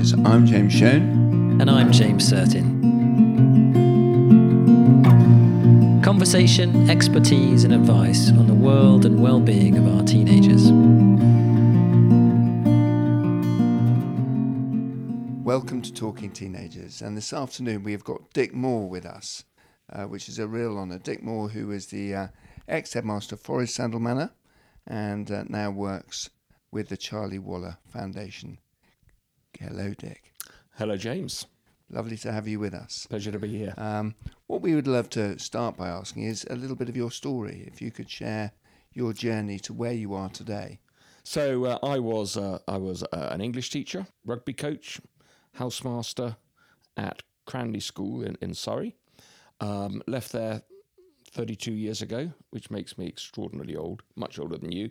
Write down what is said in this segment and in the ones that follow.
Teenagers. I'm James Shone. And I'm James Certin. Conversation, expertise, and advice on the world and well being of our teenagers. Welcome to Talking Teenagers. And this afternoon we have got Dick Moore with us, uh, which is a real honour. Dick Moore, who is the uh, ex headmaster of Forres Sandle Manor and uh, now works with the Charlie Waller Foundation. Hello, Dick. Hello, James. Lovely to have you with us. Pleasure to be here. Um, what we would love to start by asking is a little bit of your story. If you could share your journey to where you are today. So uh, I was uh, I was uh, an English teacher, rugby coach, housemaster at Cranleigh School in, in Surrey. Um, left there 32 years ago, which makes me extraordinarily old, much older than you,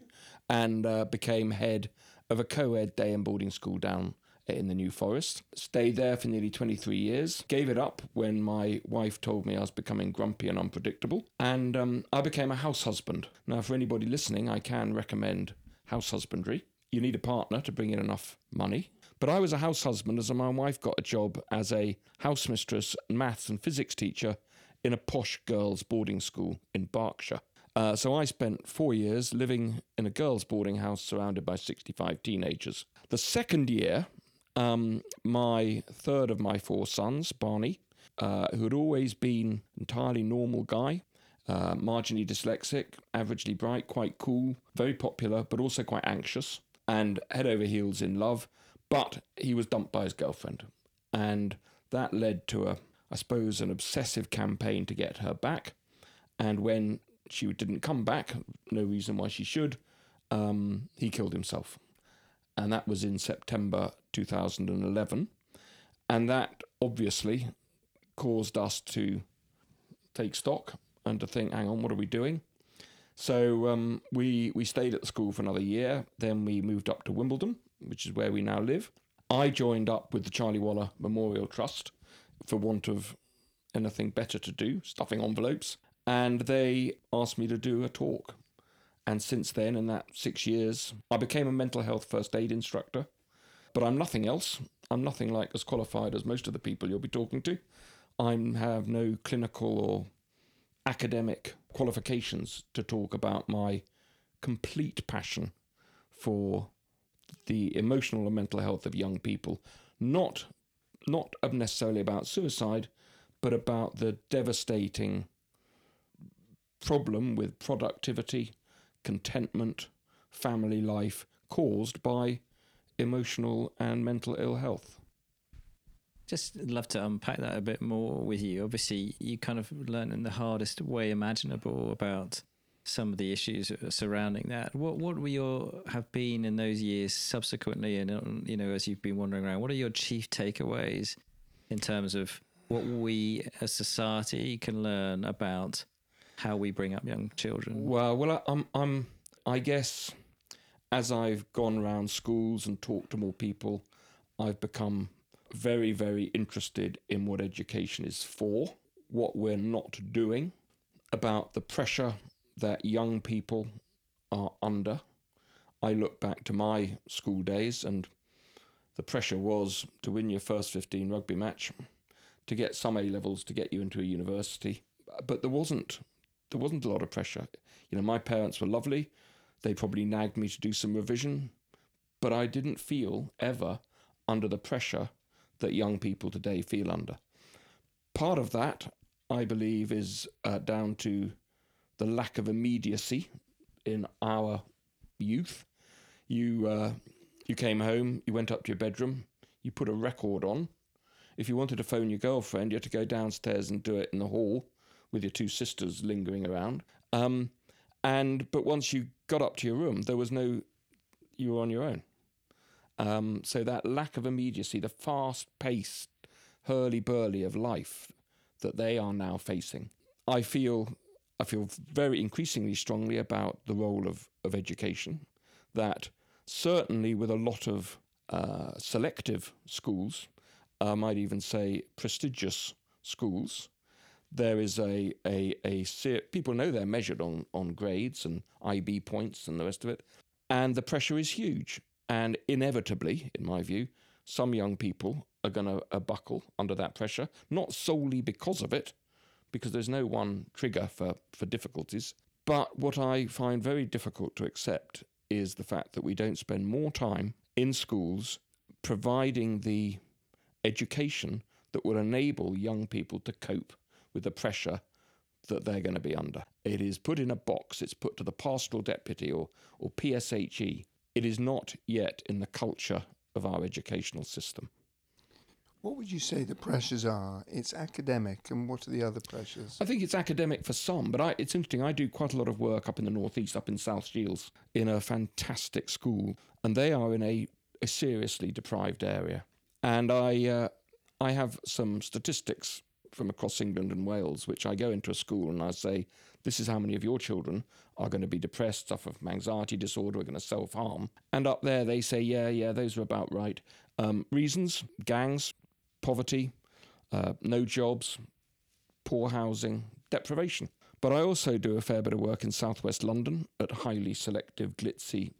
and uh, became head of a co ed day and boarding school down in the New Forest. Stayed there for nearly 23 years. Gave it up when my wife told me I was becoming grumpy and unpredictable. And um, I became a house husband. Now, for anybody listening, I can recommend house husbandry. You need a partner to bring in enough money. But I was a house husband as my wife got a job as a house mistress, maths and physics teacher in a posh girls' boarding school in Berkshire. Uh, so I spent four years living in a girls' boarding house surrounded by 65 teenagers. The second year, um, my third of my four sons, Barney, uh, who had always been entirely normal guy, uh, marginally dyslexic, averagely bright, quite cool, very popular, but also quite anxious, and head over heels in love. But he was dumped by his girlfriend, and that led to a, I suppose, an obsessive campaign to get her back. And when she didn't come back, no reason why she should, um, he killed himself and that was in September 2011. And that obviously caused us to take stock and to think, hang on, what are we doing? So um, we we stayed at the school for another year. Then we moved up to Wimbledon, which is where we now live. I joined up with the Charlie Waller Memorial Trust for want of anything better to do, stuffing envelopes, and they asked me to do a talk and since then, in that six years, I became a mental health first aid instructor. But I'm nothing else. I'm nothing like as qualified as most of the people you'll be talking to. I have no clinical or academic qualifications to talk about my complete passion for the emotional and mental health of young people. Not, not necessarily about suicide, but about the devastating problem with productivity contentment, family life caused by emotional and mental ill health. Just love to unpack that a bit more with you. Obviously, you kind of learn in the hardest way imaginable about some of the issues surrounding that. What what were your have been in those years subsequently, and you know, as you've been wandering around, what are your chief takeaways in terms of what we as society can learn about how we bring up young children? Well, well, I'm, I'm, I guess, as I've gone around schools and talked to more people, I've become very, very interested in what education is for, what we're not doing, about the pressure that young people are under. I look back to my school days, and the pressure was to win your first 15 rugby match, to get some A levels to get you into a university. But there wasn't there wasn't a lot of pressure. You know, my parents were lovely. They probably nagged me to do some revision, but I didn't feel ever under the pressure that young people today feel under. Part of that, I believe, is uh, down to the lack of immediacy in our youth. You uh, you came home, you went up to your bedroom, you put a record on. If you wanted to phone your girlfriend, you had to go downstairs and do it in the hall with your two sisters lingering around. Um, and but once you got up to your room, there was no, you were on your own. Um, so that lack of immediacy, the fast-paced, hurly-burly of life that they are now facing, I feel, I feel very increasingly strongly about the role of of education. That certainly with a lot of uh, selective schools, I might even say prestigious schools, there is a, a, a people know they're measured on, on grades and IB points and the rest of it. And the pressure is huge. And inevitably, in my view, some young people are going to uh, buckle under that pressure, not solely because of it, because there's no one trigger for, for difficulties. But what I find very difficult to accept is the fact that we don't spend more time in schools providing the education that will enable young people to cope with the pressure that they're going to be under. It is put in a box, it's put to the pastoral deputy or, or PSHE. It is not yet in the culture of our educational system. What would you say the pressures are? It's academic, and what are the other pressures? I think it's academic for some, but I, it's interesting. I do quite a lot of work up in the northeast, up in South Shields, in a fantastic school, and they are in a, a seriously deprived area. And I, uh, I have some statistics from across England and Wales, which I go into a school and I say, this is how many of your children are going to be depressed, suffer from anxiety disorder, are going to self harm. And up there they say, yeah, yeah, those are about right. Um, reasons gangs, poverty, uh, no jobs, poor housing, deprivation. But I also do a fair bit of work in southwest London at highly selective, glitzy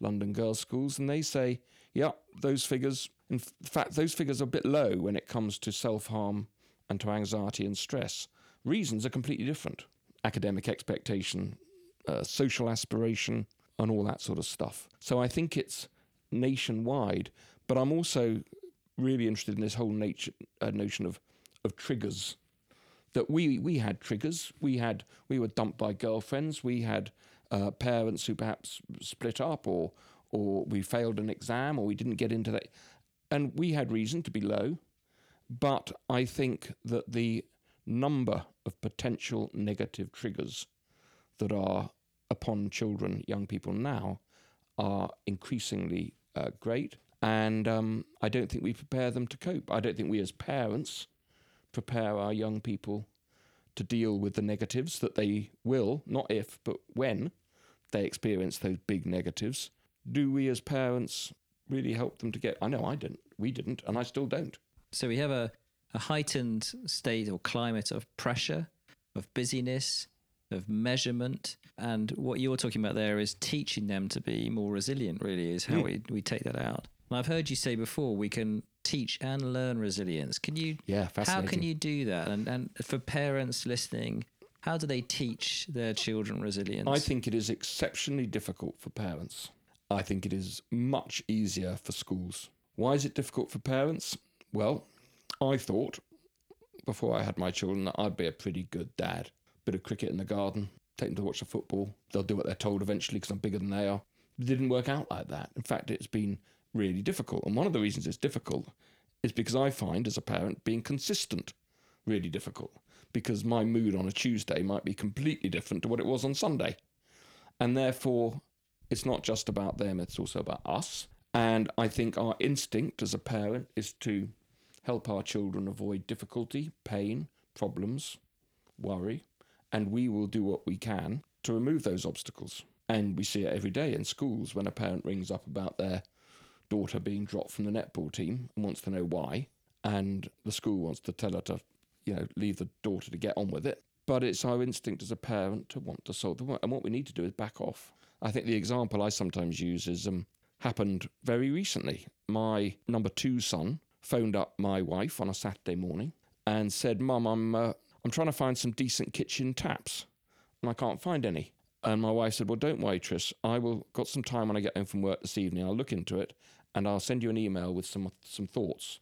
London girls' schools, and they say, yeah, those figures, in fact, those figures are a bit low when it comes to self harm and to anxiety and stress. Reasons are completely different academic expectation, uh, social aspiration, and all that sort of stuff. So I think it's nationwide, but I'm also really interested in this whole nature, uh, notion of of triggers. That we we had triggers. We had we were dumped by girlfriends. We had uh, parents who perhaps split up, or or we failed an exam, or we didn't get into that, and we had reason to be low. But I think that the number of potential negative triggers that are upon children, young people now, are increasingly uh, great. And um, I don't think we prepare them to cope. I don't think we as parents prepare our young people to deal with the negatives that they will, not if, but when they experience those big negatives. Do we as parents really help them to get? I know I didn't. We didn't, and I still don't. So we have a, a heightened state or climate of pressure, of busyness, of measurement. And what you're talking about there is teaching them to be more resilient, really, is how mm. we, we take that out. And I've heard you say before we can teach and learn resilience. Can you? Yeah, How can you do that? And and for parents listening, how do they teach their children resilience? I think it is exceptionally difficult for parents. I think it is much easier for schools. Why is it difficult for parents? Well, I thought before I had my children that I'd be a pretty good dad. Bit of cricket in the garden, take them to watch the football. They'll do what they're told eventually because I'm bigger than they are. It didn't work out like that. In fact, it's been really difficult. And one of the reasons it's difficult is because I find, as a parent, being consistent really difficult because my mood on a Tuesday might be completely different to what it was on Sunday. And therefore, it's not just about them, it's also about us. And I think our instinct as a parent is to help our children avoid difficulty, pain, problems, worry, and we will do what we can to remove those obstacles. And we see it every day in schools when a parent rings up about their daughter being dropped from the netball team and wants to know why, and the school wants to tell her to, you know, leave the daughter to get on with it. But it's our instinct as a parent to want to solve the and what we need to do is back off. I think the example I sometimes use is um, happened very recently. My number two son phoned up my wife on a Saturday morning and said, "Mum, I'm uh, I'm trying to find some decent kitchen taps, and I can't find any." And my wife said, "Well, don't worry, Tris. I will got some time when I get home from work this evening. I'll look into it, and I'll send you an email with some some thoughts."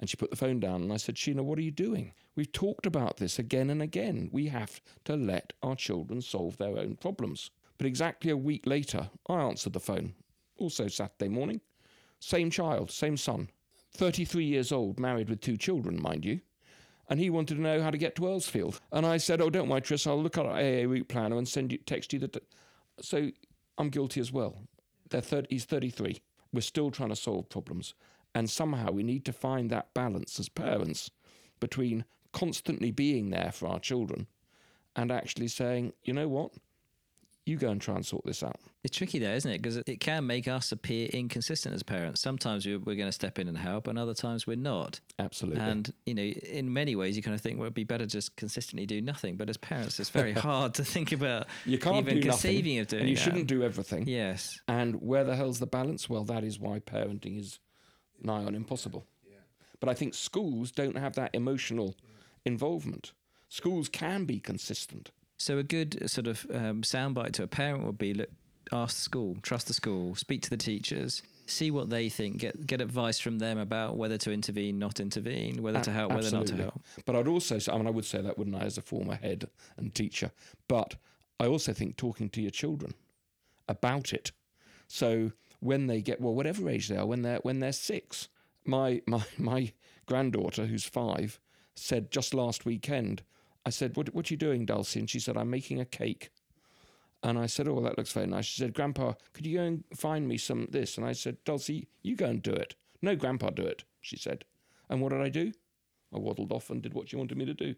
And she put the phone down, and I said, "Sheena, what are you doing? We've talked about this again and again. We have to let our children solve their own problems." But exactly a week later, I answered the phone, also Saturday morning. Same child, same son, 33 years old, married with two children, mind you and he wanted to know how to get to Earlsfield. And I said, "Oh, don't worry, Tris. I'll look at our AA route planner and send you text you the." So I'm guilty as well. They're 30, he's 33. We're still trying to solve problems, and somehow we need to find that balance as parents between constantly being there for our children and actually saying, you know what, you go and try and sort this out. It's tricky there, isn't it? Because it can make us appear inconsistent as parents. Sometimes we're, going to step in and help, and other times we're not. Absolutely. And, you know, in many ways, you kind of think, well, it'd be better just consistently do nothing. But as parents, it's very hard to think about you can't even do conceiving nothing, of doing And you that. shouldn't do everything. Yes. And where the hell's the balance? Well, that is why parenting is nigh on impossible. Yeah. But I think schools don't have that emotional involvement. Schools can be consistent. So a good sort of um, soundbite to a parent would be: look, ask the school, trust the school, speak to the teachers, see what they think, get get advice from them about whether to intervene, not intervene, whether to help, whether not to help. But I'd also I mean, I would say that, wouldn't I, as a former head and teacher? But I also think talking to your children about it. So when they get, well, whatever age they are, when they're when they're six, my my my granddaughter, who's five, said just last weekend, I said, "What what are you doing, Dulcie?" And she said, "I'm making a cake." And I said, "Oh, that looks very nice." She said, "Grandpa, could you go and find me some this?" And I said, "Dulcie, you go and do it." No, Grandpa, do it. She said. And what did I do? I waddled off and did what she wanted me to do.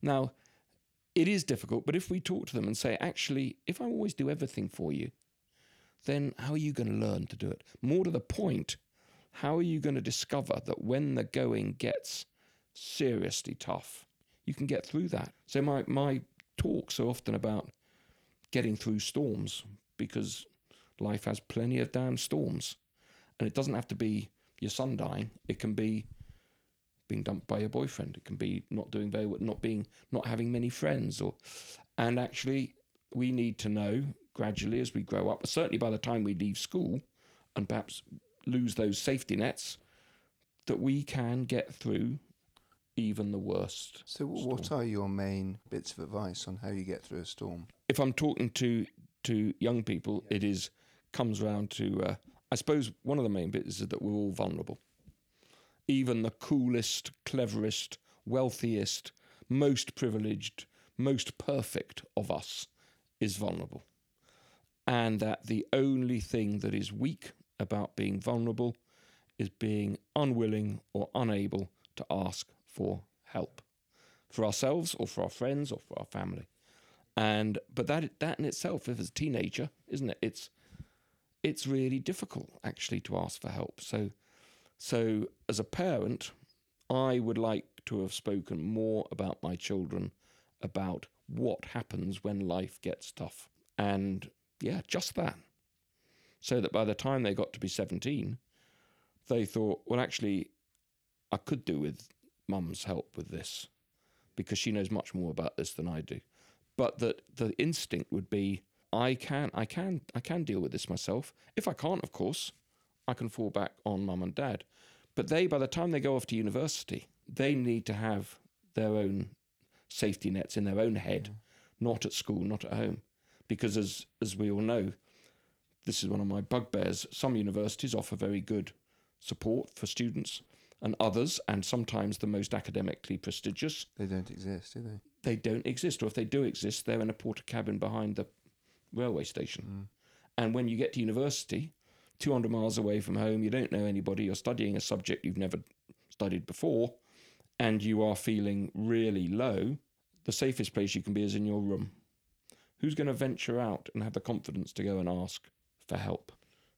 Now, it is difficult, but if we talk to them and say, actually, if I always do everything for you, then how are you going to learn to do it? More to the point, how are you going to discover that when the going gets seriously tough, you can get through that? So my, my talks are often about getting through storms because life has plenty of damn storms. And it doesn't have to be your son dying. It can be being dumped by your boyfriend. It can be not doing very well, not being, not having many friends, or, and actually, we need to know gradually as we grow up. Certainly, by the time we leave school, and perhaps lose those safety nets, that we can get through even the worst. So, wh- what are your main bits of advice on how you get through a storm? if I'm talking to to young people, it is comes round to uh, I suppose one of the main bits is that we're all vulnerable. Even the coolest, cleverest, wealthiest, most privileged, most perfect of us is vulnerable, and that the only thing that is weak about being vulnerable is being unwilling or unable to ask for help for ourselves or for our friends or for our family. And but that that in itself if as a teenager isn't it? It's it's really difficult actually to ask for help. So so as a parent i would like to have spoken more about my children about what happens when life gets tough. And yeah just that. So that by the time they got to be 17 they thought well actually i could do with mum's help with this because she knows much more about this than i do but that the instinct would be I can I can I can deal with this myself. If I can't, of course, I can fall back on mum and dad. But they by the time they go off to university, they need to have their own safety nets in their own head, not at school, not at home. Because as as we all know, this is one of my bugbears. Some universities offer very good support for students and others, and sometimes the most academically prestigious, They don't exist, do they? they don't exist, or if they do exist, they're in a Portakabin behind the railway station. Mm. And when you get to university, 200 miles away from home, you don't know anybody, you're studying a subject you've never studied before, and you are feeling really low, the safest place you can be is in your room. Who's going to venture out and have the confidence to go and ask for help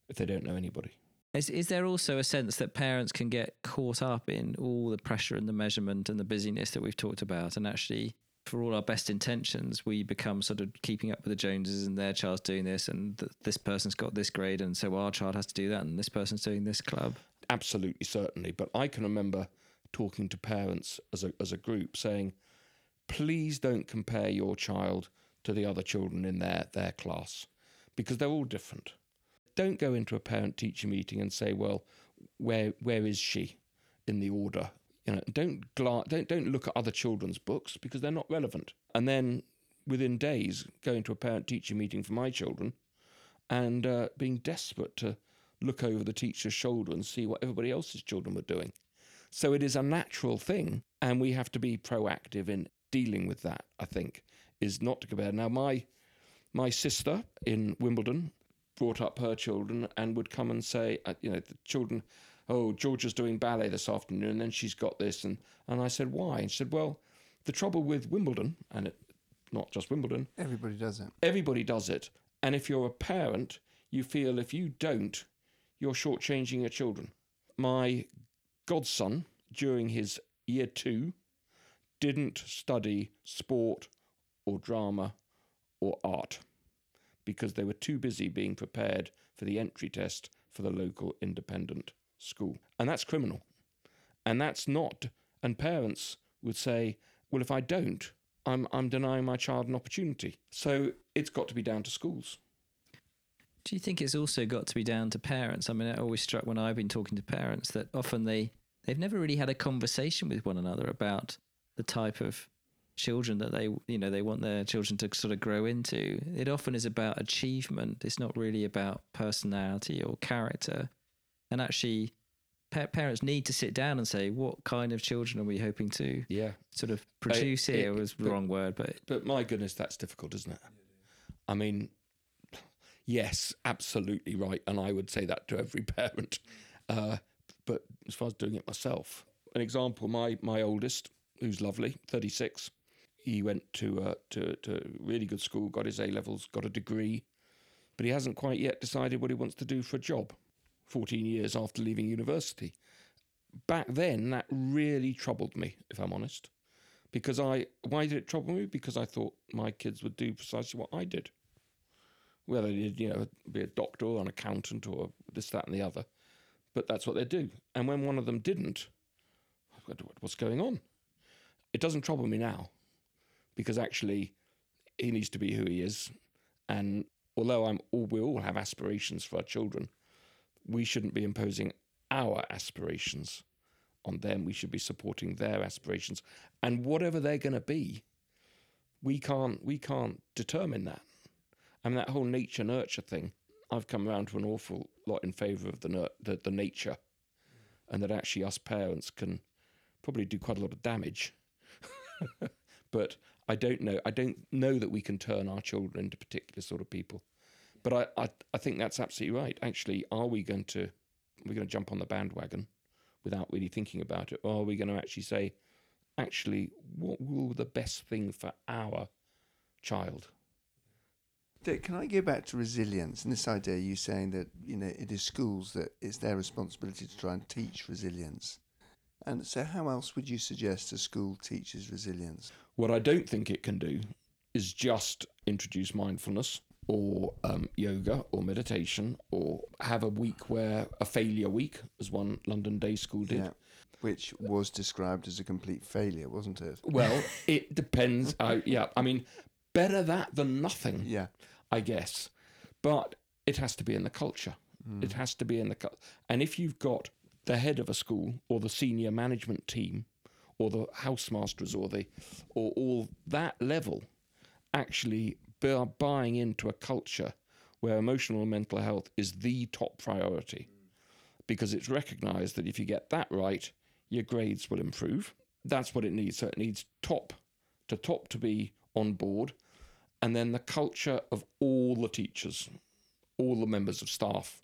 if they don't know anybody? Is, is there also a sense that parents can get caught up in all the pressure and the measurement and the busyness that we've talked about, and actually, for all our best intentions, we become sort of keeping up with the Joneses, and their child's doing this, and th- this person's got this grade, and so our child has to do that, and this person's doing this club. absolutely certainly. But i can remember talking to parents as a, as a group saying please don't compare your child to the other children in their, their class because they're all different don't go into a parent teacher meeting and say well where where is she in the order you know don't gla- don't don't look at other children's books because they're not relevant and then within days going to a parent teacher meeting for my children and uh, being desperate to look over the teacher's shoulder and see what everybody else's children were doing. So it is a natural thing, and we have to be proactive in dealing with that. I think is not to compare. Now, my my sister in Wimbledon brought up her children and would come and say, uh, you know, the children, oh, Georgia's doing ballet this afternoon, and then she's got this, and and I said, why? And she said, well, the trouble with Wimbledon, and it, not just Wimbledon, Everybody does it. Everybody does it. And if you're a parent, you feel if you don't, you're shortchanging your children. My godson, during his year two, didn't study sport or drama or art because they were too busy being prepared for the entry test for the local independent school. And that's criminal. And that's not, and parents would say, well, if I don't, I'm, I'm denying my child an opportunity. So it's got to be down to schools. Do you think it's also got to be down to parents? I mean, it always struck when I've been talking to parents that often they they've never really had a conversation with one another about the type of children that they you know they want their children to sort of grow into. It often is about achievement. It's not really about personality or character. And actually, pa- parents need to sit down and say, what kind of children are we hoping to Yeah. sort of produce it- here? was the wrong word, but But my goodness, that's difficult, isn't it? I mean, yes, absolutely right. And I would say that to every parent. Uh, but as far as doing it myself, an example, my, my oldest, who's lovely, 36, he went to, uh, to, to really good school, got his A levels, got a degree, but he hasn't quite yet decided what he wants to do for a job 14 years after leaving university. Back then, that really troubled me, if I'm honest because I why did it trouble me? Because I thought my kids would do precisely what I did. Whether they did, you know, be a doctor or an accountant or this, that, and the other, but that's what they do. And when one of them didn't, I went, "What- what's going on? It doesn't trouble me now, because actually, he needs to be who he is. And although I'm, all, we all have aspirations for our children, we shouldn't be imposing our aspirations on them. We should be supporting their aspirations, and whatever they're going to be, we can't we can't determine that. I mean, that whole nature nurture thing. I've come around to an awful lot in favour of the, nur- the the nature, and that actually us parents can probably do quite a lot of damage. but I don't know. I don't know that we can turn our children into particular sort of people. But I, I, I think that's absolutely right. Actually, are we going to we're going to jump on the bandwagon without really thinking about it, or are we going to actually say, actually, what will the best thing for our child? Dick, can I go back to resilience and this idea you saying that you know it is schools that it's their responsibility to try and teach resilience. And so, how else would you suggest a school teaches resilience? What I don't think it can do is just introduce mindfulness or um, yoga or meditation or have a week where a failure week, as one London day school did. Yeah, which was described as a complete failure, wasn't it? Well, it depends. Uh, yeah, I mean, better that than nothing. Yeah, I guess. But it has to be in the culture. It has to be in the culture. And if you've got the head of a school or the senior management team or the housemasters or the or all that level actually bu- buying into a culture where emotional and mental health is the top priority. Because it's recognized that if you get that right your grades will improve. That's what it needs. So it needs top to top to be on board. And then the culture of all the teachers, all the members of staff.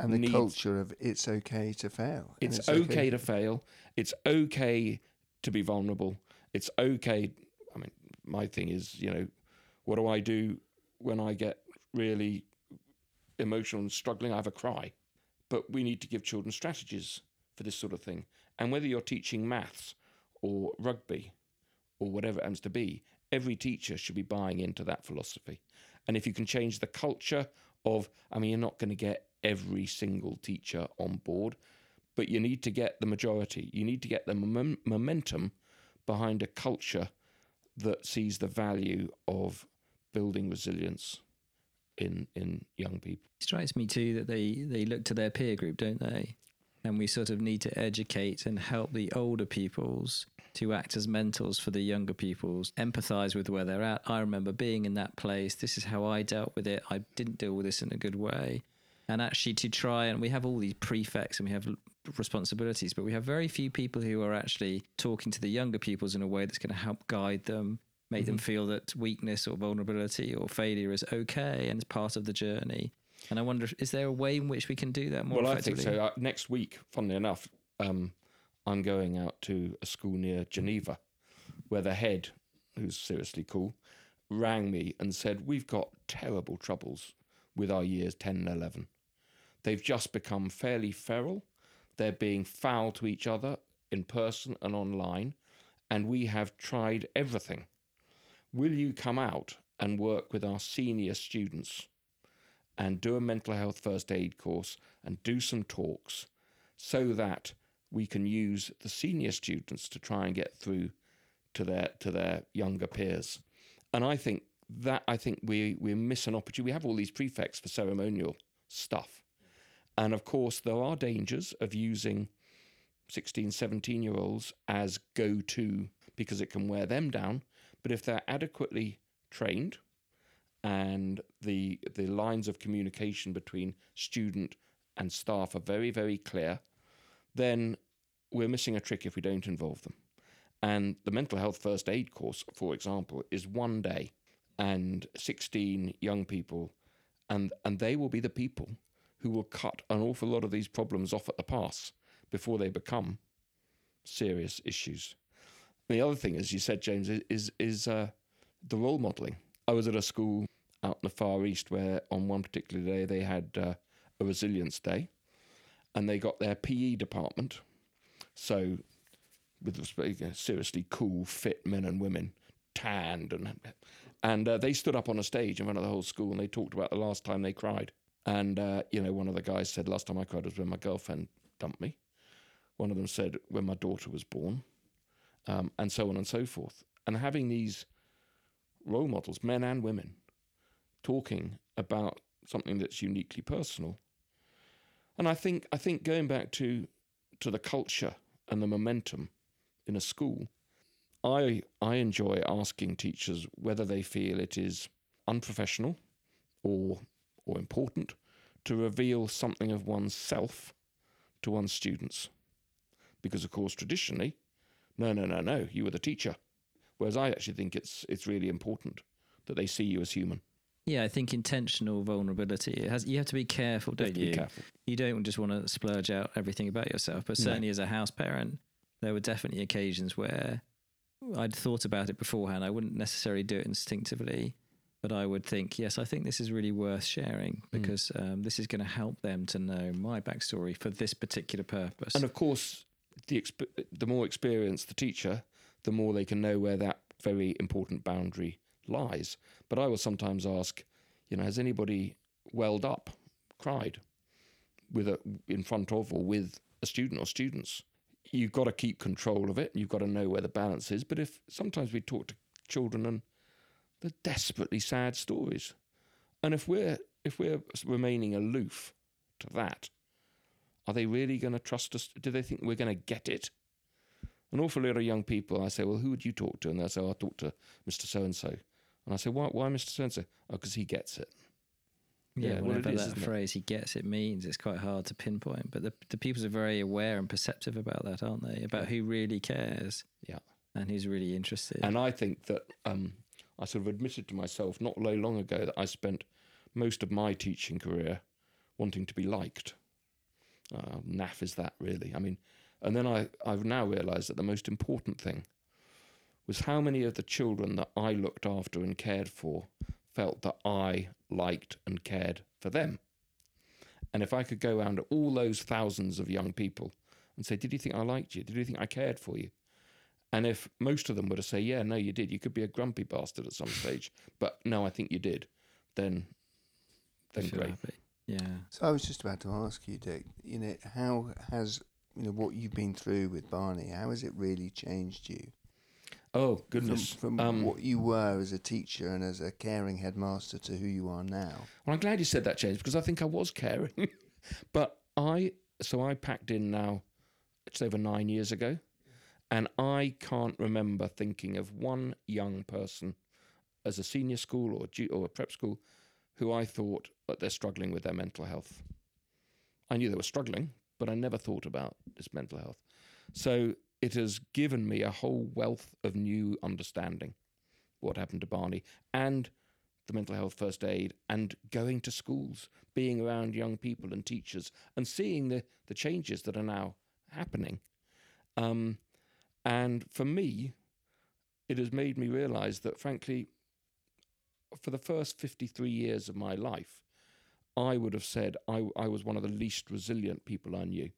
And the Needs- culture of it's okay to fail. and It's, okay, to fail. It's okay to be vulnerable. It's okay. I mean, my thing is, you know, what do I do when I get really emotional and struggling? I have a cry. But we need to give children strategies for this sort of thing. And whether you're teaching maths or rugby or whatever it happens to be, every teacher should be buying into that philosophy. And if you can change the culture of, I mean, you're not going to get every single teacher on board, but you need to get the majority. You need to get the mom- momentum behind a culture that sees the value of building resilience in in young people. It strikes me too that they, they look to their peer group, don't they? And we sort of need to educate and help the older peoples to act as mentors for the younger peoples, empathize with where they're at. I remember being in that place. This is how I dealt with it. I didn't deal with this in a good way. And actually, to try and we have all these prefects and we have responsibilities, but we have very few people who are actually talking to the younger pupils in a way that's going to help guide them, make them feel that weakness or vulnerability or failure is okay and it's part of the journey. And I wonder, is there a way in which we can do that more well, I think so. Uh, next week, funnily enough, um, I'm going out to a school near Geneva, where the head, who's seriously cool, rang me and said, "We've got terrible troubles with our years 10 and 11. They've just become fairly feral. They're being foul to each other in person and online, and we have tried everything. Will you come out and work with our senior students and do a mental health first aid course and do some talks so that we can use the senior students to try and get through to their to their younger peers. And I think that I think we we miss an opportunity. We have all these prefects for ceremonial stuff. And of course there are dangers of using 16, 17 year olds as go to because it can wear them down. But if they're adequately trained and the the lines of communication between student and staff are very, very clear, then we're missing a trick if we don't involve them. And the mental health first aid course, for example, is one day and 16 young people, and, and they will be the people who will cut an awful lot of these problems off at the pass before they become serious issues. The other thing, as you said, James, is is uh, the role modelling. I was at a school out in the Far East where on one particular day they had uh, a resilience day, and they got their PE department. So, with seriously cool, fit men and women, tanned and and uh, they stood up on a stage in front of the whole school and they talked about the last time they cried. And uh, you know, one of the guys said, "Last time I cried was when my girlfriend dumped me." One of them said, "When my daughter was born," um, and so on and so forth. And having these role models, men and women, talking about something that's uniquely personal. And I think I think going back to to the culture and the momentum in a school, I I enjoy asking teachers whether they feel it is unprofessional or or important to reveal something of oneself to one's students. Because of course traditionally, no no no no, you were the teacher. Whereas I actually think it's it's really important that they see you as human. Yeah, I think intentional vulnerability. It has you have to be careful, don't you? Be careful. You don't just want to splurge out everything about yourself. But certainly no. as a house parent, there were definitely occasions where I'd thought about it beforehand. I wouldn't necessarily do it instinctively, but I would think, yes, I think this is really worth sharing hmm. because mm. um, this is going to help them to know my backstory for this particular purpose. And of course, the exp- the more experienced the teacher, the more they can know where that very important boundary lies. But I will sometimes ask, you know, has anybody welled up, cried, with a in front of or with a student or students? you've got to keep control of it. You've got to know where the balance is. But if sometimes we talk to children and they're desperately sad stories, and if we're if we're remaining aloof to that, are they really going to trust us? Do they think we're going to get it? An awful lot of young people, I say, well, who would you talk to? And they say, oh, I talk to Mr. So and so. And I say, why, why Mr. So and so? Oh, because he gets it. Yeah, yeah whatever that phrase "he gets it" means, it's quite hard to pinpoint. But the the pupils are very aware and perceptive about that, aren't they? About who really cares, yeah, and who's really interested. And I think that um, I sort of admitted to myself not very long ago that I spent most of my teaching career wanting to be liked. Uh, naff is that really? I mean, and then I I've now realised that the most important thing was how many of the children that I looked after and cared for felt that I liked and cared for them. And if I could go around to all those thousands of young people and say, Did you think I liked you? Did you think I cared for you? And if most of them were to say, Yeah, no, you did, you could be a grumpy bastard at some stage, but no, I think you did, then, then great. Happy. Yeah. So I was just about to ask you, Dick, you know, how has, you know, what you've been through with Barney, how has it really changed you? Oh goodness! From, from um, what you were as a teacher and as a caring headmaster to who you are now. Well, I'm glad you said that, James, because I think I was caring. but I, so I packed in now, it's over nine years ago, and I can't remember thinking of one young person as a senior school or or a prep school who I thought that they're struggling with their mental health. I knew they were struggling, but I never thought about this mental health. So it has given me a whole wealth of new understanding what happened to Barney and the mental health first aid and going to schools, being around young people and teachers and seeing the, the changes that are now happening. Um, and for me, it has made me realize that, frankly, for the first 53 years of my life, I would have said I, I was one of the least resilient people I knew.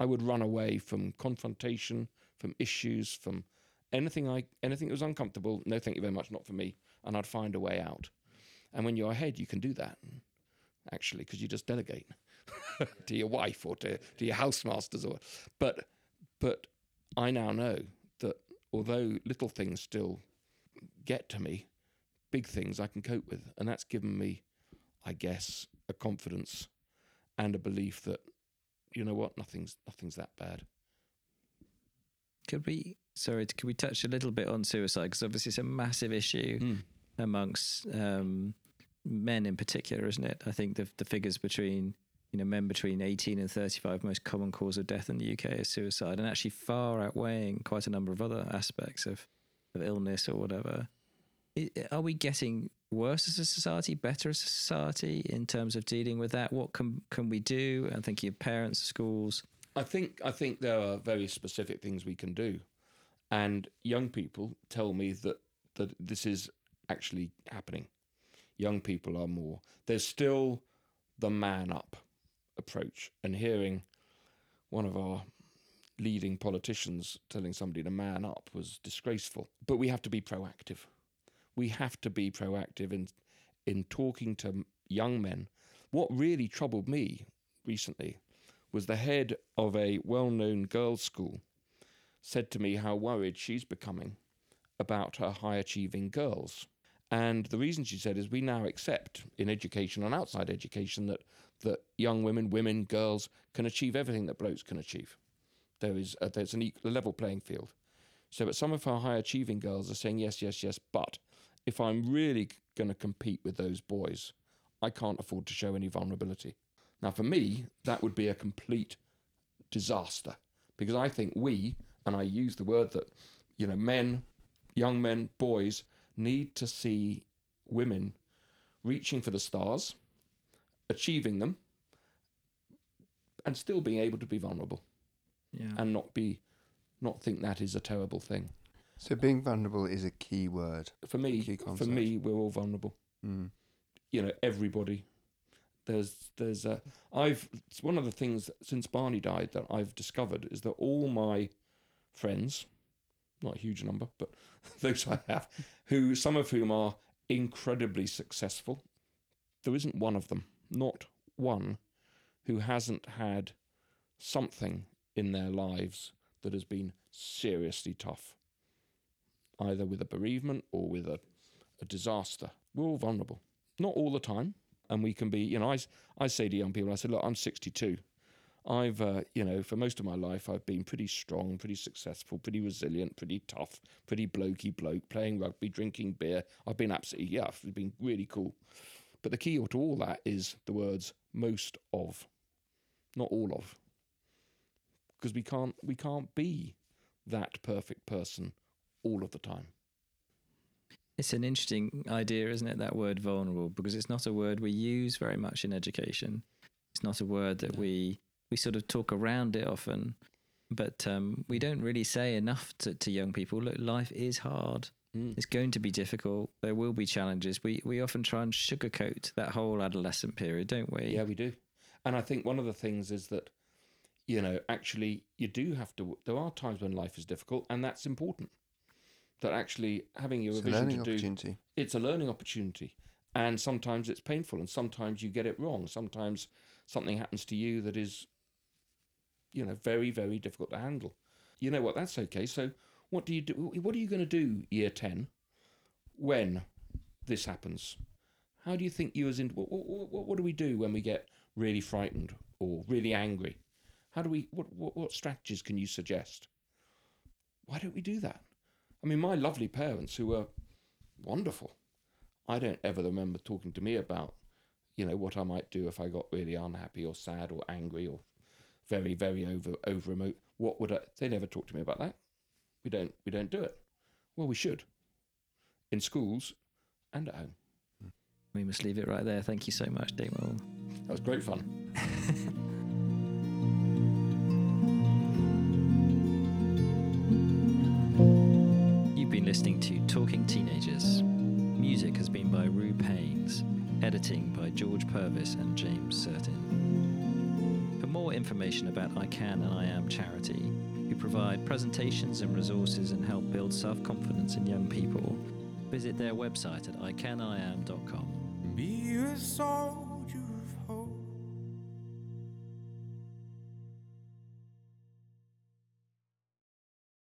I would run away from confrontation, from issues, from anything I anything that was uncomfortable. No, thank you very much, not for me. And I'd find a way out. And when you're ahead, you can do that actually because you just delegate. to your wife or to, to your housemasters or but but I now know that although little things still get to me, big things I can cope with. And that's given me, I guess, a confidence and a belief that, you know what, nothing's nothing's that bad. Could we, sorry, could we touch a little bit on suicide? Because obviously it's a massive issue Mm. amongst um, men in particular, isn't it? I think the, the figures between, you know, men between 18 and 35, most common cause of death in the UK is suicide, and actually far outweighing quite a number of other aspects of, of illness or whatever. Are we getting worse as a society, better as a society in terms of dealing with that? What can can we do? I'm thinking of parents, schools. I think I think there are very specific things we can do, and young people tell me that that this is actually happening. Young people are more. There's still the man up approach, and hearing one of our leading politicians telling somebody to man up was disgraceful. But we have to be proactive. We have to be proactive in in talking to young men. What really troubled me recently was the head of a well known girls' school said to me how worried she's becoming about her high achieving girls. And the reason she said is we now accept in education and outside education that, that young women, women, girls can achieve everything that blokes can achieve. There is a, there's an equal level playing field. So, but some of our high achieving girls are saying yes, yes, yes. But if I'm really going to compete with those boys, I can't afford to show any vulnerability. Now, for me, that would be a complete disaster because I think we, and I use the word that, you know, men, young men, boys need to see women reaching for the stars, achieving them, and still being able to be vulnerable Yeah. and not be, not think that is a terrible thing. So being vulnerable is a key word. For me, Key for me, we're all vulnerable. Mm. you know everybody there's there's a i've it's one of the things since barney died that i've discovered is that all my friends not a huge number but those i have who some of whom are incredibly successful. There isn't one of them not one who hasn't had something in their lives that has been seriously tough either with a bereavement or with a, a disaster. We're all vulnerable. Not all the time. And we can be you know I, I say to young people i say look i'm 62 i've uh, you know for most of my life i've been pretty strong pretty successful pretty resilient pretty tough pretty blokey bloke playing rugby drinking beer. I've been absolutely yeah i've been really cool. But the key to all that is the words most of. Not all of. Because we can't we can't be that perfect person all of the time. It's an interesting idea, isn't it? That word vulnerable, because it's not a word we use very much in education. It's not a word that we we sort of talk around it often, but um, we don't really say enough to, to young people. Look, life is hard. Mm. It's going to be difficult. There will be challenges. We we often try and sugarcoat that whole adolescent period, don't we? Yeah, we do. And I think one of the things is that, you know, actually, you do have to. There are times when life is difficult, and that's important. That actually having your It's a vision learning to do opportunity. it's a learning opportunity, and sometimes it's painful, and sometimes you get it wrong. Sometimes something happens to you that is, you know, very very difficult to handle. You know what? That's okay. So what do you do? What are you going to do year ten when this happens? How do you think you as in what, what, what do we do when we get really frightened or really angry? How do we what, what what strategies can you suggest? Why don't we do that? I mean, my lovely parents who were wonderful. I don't ever remember talking to me about, you know, what I might do if I got really unhappy or sad or angry or very, very over over remote. What would I? They never talk to me about that. We don't. We don't do it. Well, we should. In schools and at home. We must leave it right there. Thank you so much, Moore. That was great fun. You've been listening to Talking Teenagers. Music has been by Rue Paynes, editing by George Purvis and James Certin. More information about I Can and I Am charity, who provide presentations and resources and help build self confidence in young people, visit their website at icanIam.com. Be a song